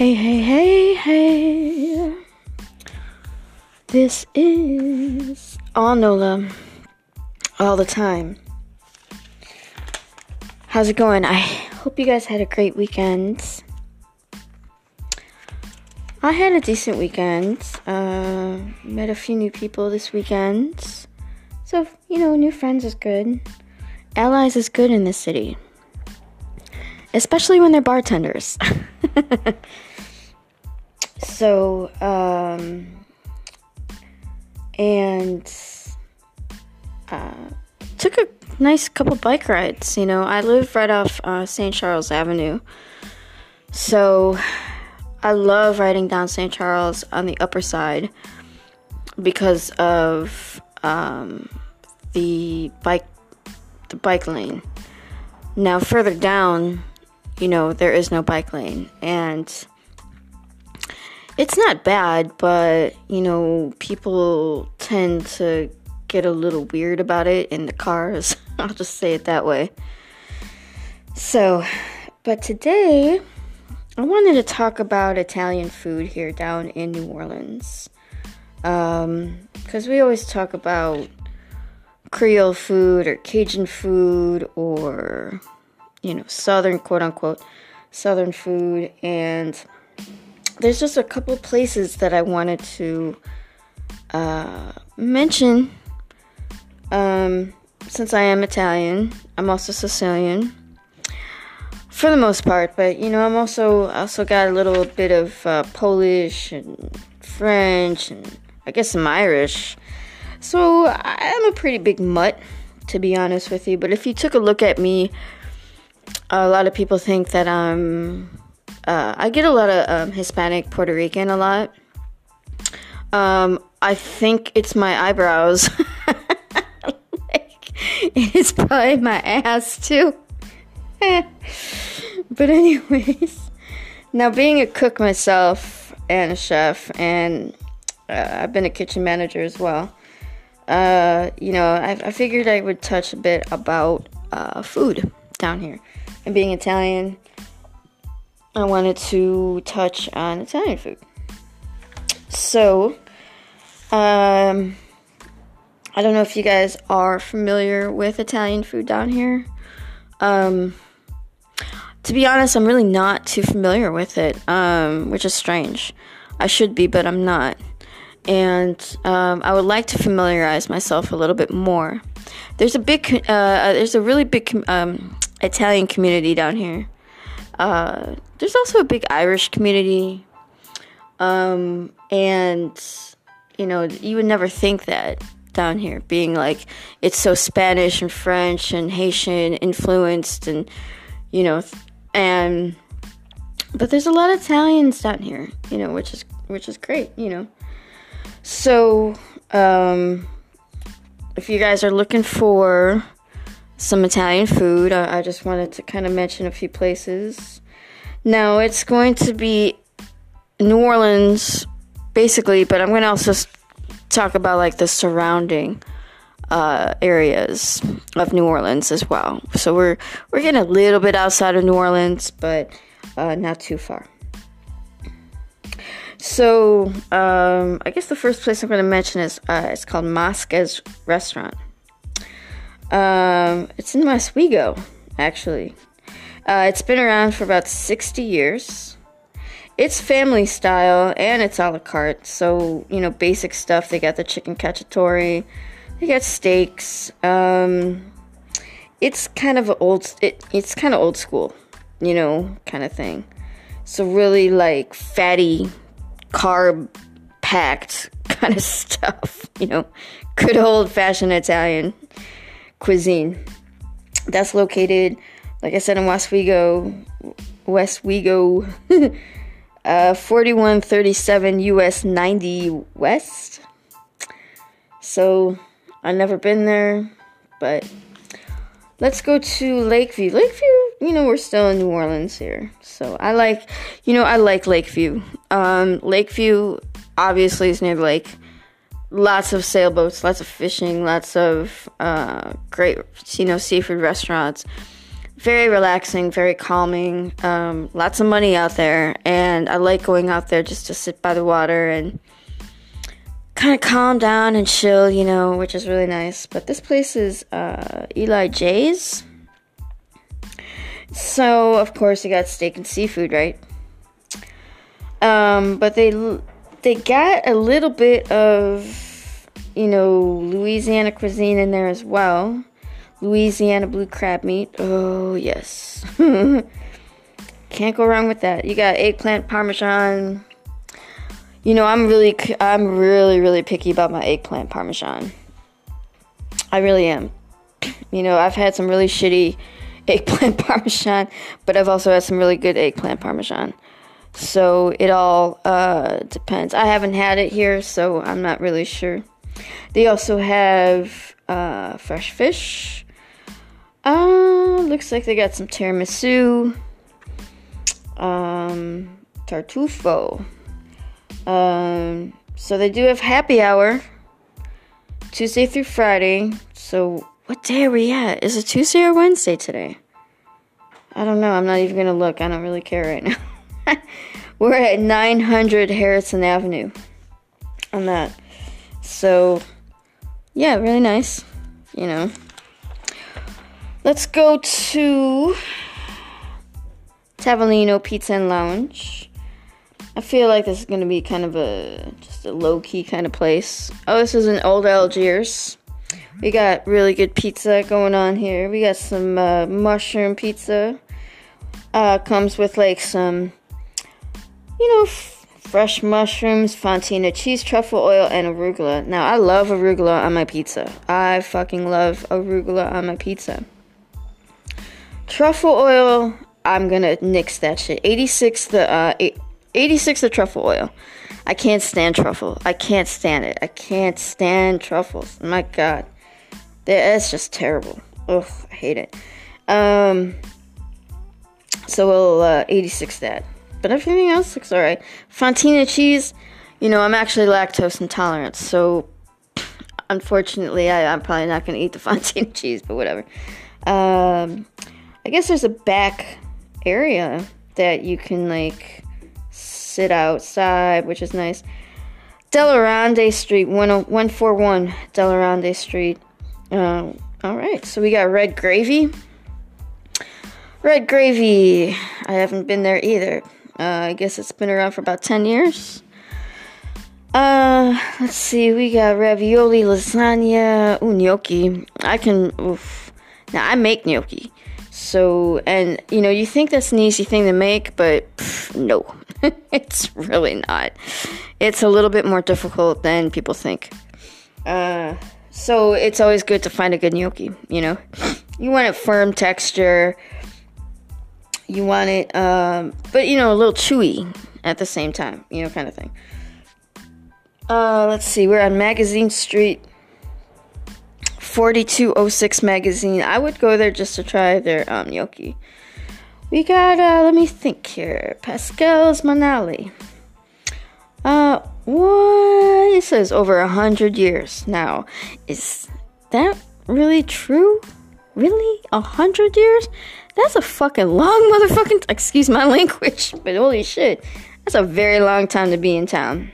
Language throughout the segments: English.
Hey, hey, hey, hey. This is all Nola all the time. How's it going? I hope you guys had a great weekend. I had a decent weekend. Uh, met a few new people this weekend. So, you know, new friends is good. Allies is good in this city. Especially when they're bartenders. so, um, and uh, took a nice couple bike rides. You know, I live right off uh, St. Charles Avenue. So, I love riding down St. Charles on the upper side because of um, the bike the bike lane. Now further down, you know, there is no bike lane and it's not bad, but you know, people tend to get a little weird about it in the cars. I'll just say it that way. So, but today I wanted to talk about Italian food here down in New Orleans. Um, because we always talk about Creole food or Cajun food or, you know, Southern, quote unquote, Southern food. And there's just a couple places that I wanted to uh, mention. Um, since I am Italian, I'm also Sicilian for the most part, but you know, I'm also also got a little bit of uh, Polish and French and I guess some Irish. So I'm a pretty big mutt, to be honest with you. But if you took a look at me, a lot of people think that I'm. Uh, I get a lot of um, Hispanic, Puerto Rican, a lot. Um, I think it's my eyebrows. like, it's probably my ass too. but anyways, now being a cook myself and a chef, and uh, I've been a kitchen manager as well uh, you know, I, I, figured I would touch a bit about uh, food down here. And being Italian, I wanted to touch on Italian food. So, um, I don't know if you guys are familiar with Italian food down here. Um, to be honest, I'm really not too familiar with it, um, which is strange. I should be, but I'm not and um, I would like to familiarize myself a little bit more. There's a big, uh, uh, there's a really big um, Italian community down here. Uh, there's also a big Irish community, um, and you know you would never think that down here, being like it's so Spanish and French and Haitian influenced, and you know, and but there's a lot of Italians down here, you know, which is which is great, you know. So, um, if you guys are looking for some Italian food, I, I just wanted to kind of mention a few places. Now, it's going to be New Orleans, basically, but I'm going to also talk about like the surrounding uh, areas of New Orleans as well. So we're we're getting a little bit outside of New Orleans, but uh, not too far. So, um, I guess the first place I'm going to mention is uh, it's called Mosca's Restaurant. Um, it's in Oswego, actually. Uh, it's been around for about 60 years. It's family style and it's a la carte. So, you know, basic stuff. They got the chicken cacciatore, they got steaks. Um, it's kind of old. It, it's kind of old school, you know, kind of thing. So really like fatty carb packed kind of stuff, you know, good old fashioned Italian cuisine. That's located, like I said, in Oswego, Westwego, uh, 4137 US 90 West. So, I've never been there, but let's go to Lakeview. Lakeview, you know, we're still in New Orleans here. So I like, you know, I like Lakeview. Um, Lakeview obviously is near the lake. Lots of sailboats, lots of fishing, lots of uh, great, you know, seafood restaurants. very relaxing, very calming. Um, lots of money out there, and I like going out there just to sit by the water and kind of calm down and chill, you know, which is really nice. But this place is uh, Eli J's. So, of course, you got steak and seafood, right? Um, but they they got a little bit of you know Louisiana cuisine in there as well. Louisiana blue crab meat. Oh yes, can't go wrong with that. You got eggplant parmesan. You know I'm really I'm really really picky about my eggplant parmesan. I really am. You know I've had some really shitty eggplant parmesan, but I've also had some really good eggplant parmesan. So it all uh, depends. I haven't had it here, so I'm not really sure. They also have uh, fresh fish. Uh, looks like they got some tiramisu, um, tartufo. Um, so they do have happy hour Tuesday through Friday. So what day are we at? Is it Tuesday or Wednesday today? I don't know. I'm not even gonna look. I don't really care right now. We're at 900 Harrison Avenue on that. So, yeah, really nice. You know. Let's go to Tavolino Pizza and Lounge. I feel like this is to be kind of a just a low key kind of place. Oh, this is an old Algiers. We got really good pizza going on here. We got some uh, mushroom pizza. Uh, comes with like some you know, f- fresh mushrooms, fontina cheese, truffle oil, and arugula. Now, I love arugula on my pizza. I fucking love arugula on my pizza. Truffle oil, I'm gonna nix that shit. 86 the uh 86 the truffle oil. I can't stand truffle. I can't stand it. I can't stand truffles. My god. That's just terrible. Ugh, I hate it. Um so we'll uh, 86 that but everything else looks alright. Fontina cheese, you know, I'm actually lactose intolerant, so unfortunately, I, am probably not going to eat the Fontina cheese, but whatever. Um, I guess there's a back area that you can like sit outside, which is nice. Delaronde Street, 141 Delaronde Street. Uh, all right, so we got red gravy. Red gravy. I haven't been there either. Uh, I guess it's been around for about 10 years. Uh, let's see. We got ravioli, lasagna, ooh, gnocchi. I can, oof. Now, I make gnocchi. So, and, you know, you think that's an easy thing to make, but pff, no. it's really not. It's a little bit more difficult than people think. Uh, so it's always good to find a good gnocchi, you know? You want a firm texture you want it, um, but you know, a little chewy at the same time, you know, kind of thing. Uh, let's see, we're on Magazine Street, 4206 Magazine. I would go there just to try their um, gnocchi. We got, uh, let me think here, Pascal's Manale. Uh, what? It says over a hundred years now. Is that really true? Really? A hundred years? That's a fucking long motherfucking. Excuse my language, but holy shit. That's a very long time to be in town.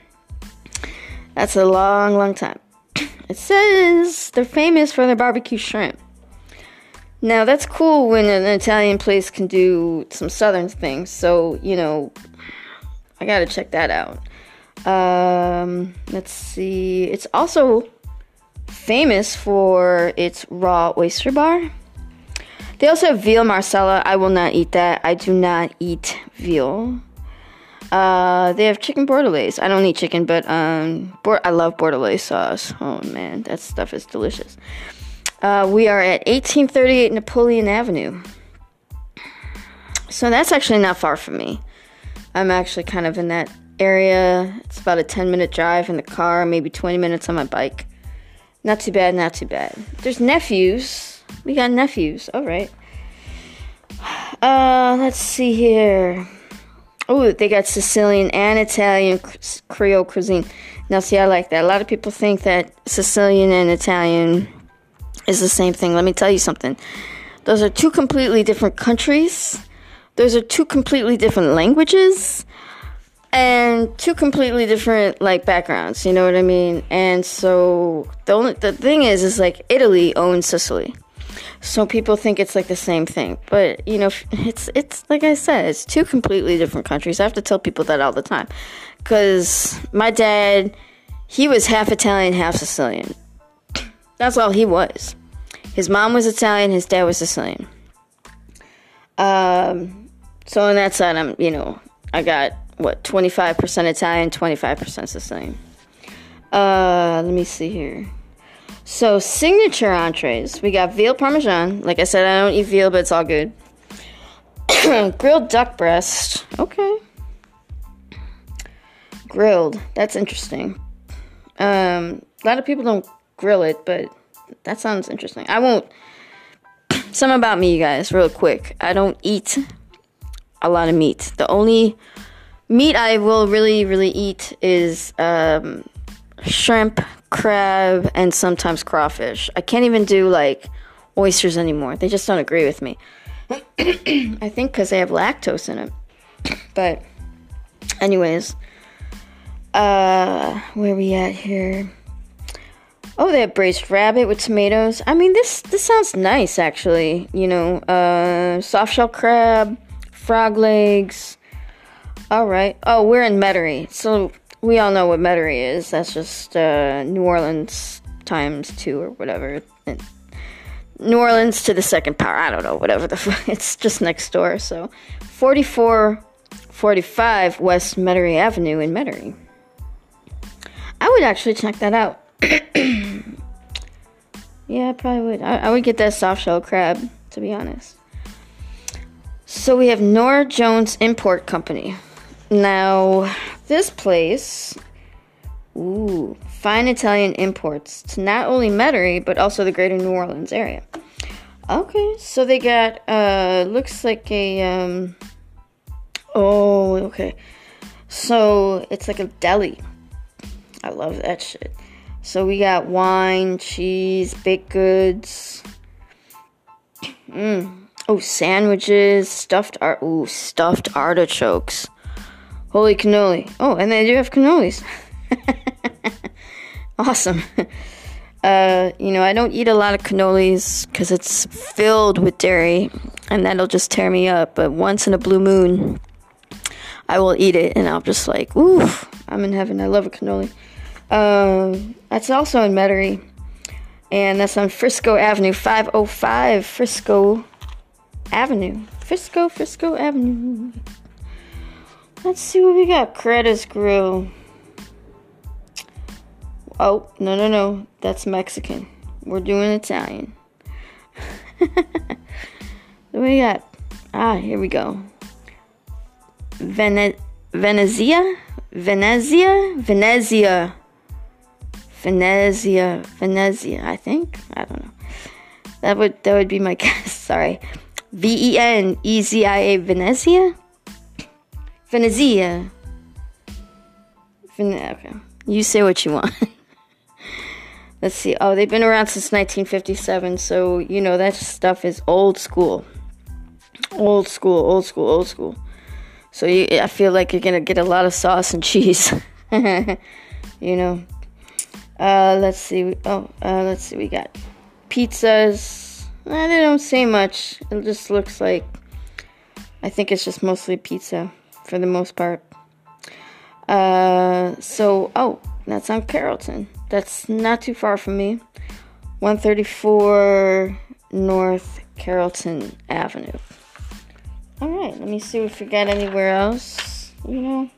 That's a long, long time. It says they're famous for their barbecue shrimp. Now, that's cool when an Italian place can do some southern things, so, you know, I gotta check that out. Um, let's see. It's also famous for its raw oyster bar. They also have veal marsala. I will not eat that. I do not eat veal. Uh, they have chicken bordelaise. I don't eat chicken, but um, I love bordelaise sauce. Oh man, that stuff is delicious. Uh, we are at 1838 Napoleon Avenue. So that's actually not far from me. I'm actually kind of in that area. It's about a 10 minute drive in the car, maybe 20 minutes on my bike. Not too bad, not too bad. There's nephews we got nephews. All right. Uh, let's see here. Oh, they got Sicilian and Italian Creole cuisine. Now, see, I like that. A lot of people think that Sicilian and Italian is the same thing. Let me tell you something. Those are two completely different countries. Those are two completely different languages and two completely different like backgrounds, you know what I mean? And so the only the thing is is like Italy owns Sicily. So people think it's like the same thing, but you know, it's it's like I said, it's two completely different countries. I have to tell people that all the time, because my dad, he was half Italian, half Sicilian. That's all he was. His mom was Italian, his dad was Sicilian. Um, so on that side, I'm you know, I got what 25% Italian, 25% Sicilian. Uh, let me see here. So, signature entrees. We got veal parmesan. Like I said, I don't eat veal, but it's all good. Grilled duck breast. Okay. Grilled. That's interesting. Um, a lot of people don't grill it, but that sounds interesting. I won't. Some about me, you guys, real quick. I don't eat a lot of meat. The only meat I will really, really eat is um, shrimp, crab, and sometimes crawfish. I can't even do like oysters anymore. They just don't agree with me. I think because they have lactose in it. But, anyways, uh, where we at here? Oh, they have braised rabbit with tomatoes. I mean, this this sounds nice, actually. You know, uh, soft shell crab, frog legs. All right. Oh, we're in Metairie, so we all know what Metairie is. That's just uh, New Orleans times two or whatever. New Orleans to the second power. I don't know, whatever the f- it's just next door. So, 4445 West Metairie Avenue in Metairie. I would actually check that out. yeah, I probably would. I, I would get that soft shell crab, to be honest. So we have Nor-Joe's Import Company. Now, this place, ooh, fine Italian imports to not only Metairie, but also the greater New Orleans area. Okay, so they got, uh, looks like a, um, oh, okay. So it's like a deli. I love that shit. So we got wine, cheese, baked goods. Mm. Oh, sandwiches, stuffed art. Ooh, stuffed artichokes. Holy cannoli. Oh, and they do have cannolis. awesome. Uh, you know, I don't eat a lot of cannolis because it's filled with dairy and that'll just tear me up. But once in a blue moon, I will eat it and I'll just like, ooh, I'm in heaven. I love a cannoli. Um, that's also in Metairie. And that's on Frisco Avenue, 505 Frisco Avenue. Frisco, Frisco Avenue. Let's see what we got. Creda's Grill. Oh, no, no, no. That's Mexican. We're doing Italian. what we got? Ah, here we go. Vene- Venezia? Venezia? Venezia. Venezia. Venezia, I think. I don't know. That would that would be my guess. Sorry. V E N E Z I A Venezia? Venezia. Ven- okay. You say what you want. Let's see. Oh, they've been around since 1957, so you know that stuff is old school. Old school, old school, old school. So you, I feel like you're gonna get a lot of sauce and cheese. you know. Uh, let's see. Oh, uh, let's see. We got pizzas. They don't say much. It just looks like. I think it's just mostly pizza for the most part. Uh, so, oh, that's on Carrollton. That's not too far from me. 134 North Carrollton Avenue. All right, let me see if we got anywhere else, you know,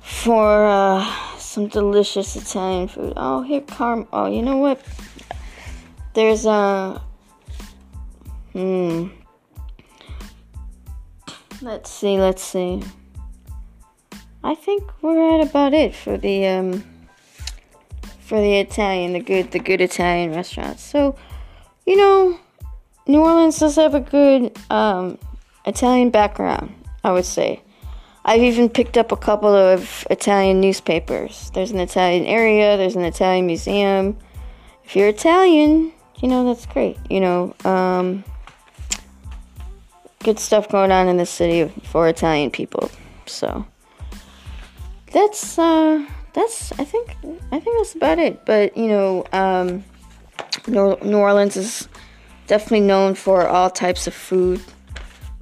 for uh, some delicious Italian food. Oh, here, Carm. Oh, you know what? There's a. Uh, hmm. Let's see, let's see. I think we're at about it for the um for the Italian, the good the good Italian restaurants. So, you know, New Orleans does have a good um Italian background, I would say. I've even picked up a couple of Italian newspapers. There's an Italian area, there's an Italian museum. If you're Italian, you know, that's great. You know, um, good stuff going on in the city for Italian people. So that's uh, that's I think I think that's about it. But you know, um, New Orleans is definitely known for all types of food,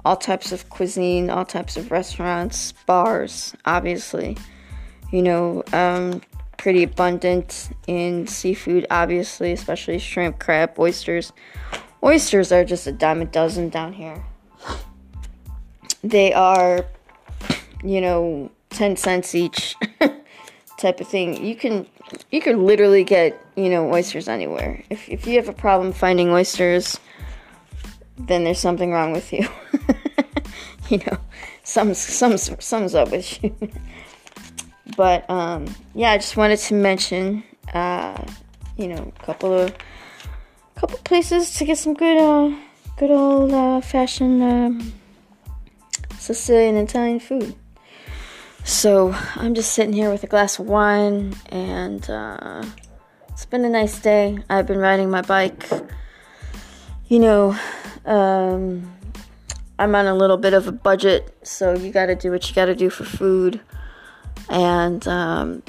all types of cuisine, all types of restaurants, bars, obviously. You know, um, pretty abundant in seafood, obviously, especially shrimp, crab, oysters. Oysters are just a dime a dozen down here. They are, you know, 10 cents each type of thing. You can you can literally get, you know, oysters anywhere. If if you have a problem finding oysters, then there's something wrong with you. you know, some some something's up with you. But um, yeah, I just wanted to mention, uh, you know, a couple of couple places to get some good, uh, good old uh, fashioned um, Sicilian Italian food. So I'm just sitting here with a glass of wine, and uh, it's been a nice day. I've been riding my bike. You know, um, I'm on a little bit of a budget, so you got to do what you got to do for food and um,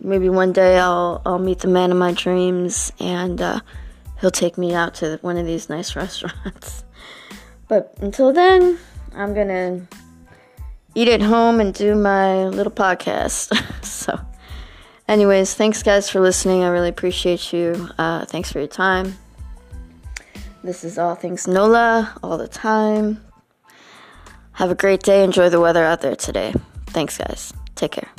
maybe one day I'll I'll meet the man of my dreams, and uh, he'll take me out to one of these nice restaurants. but until then, I'm gonna eat at home and do my little podcast. so, anyways, thanks guys for listening. I really appreciate you. Uh, thanks for your time. This is all things NOLA all the time. Have a great day. Enjoy the weather out there today. Thanks, guys. Take care.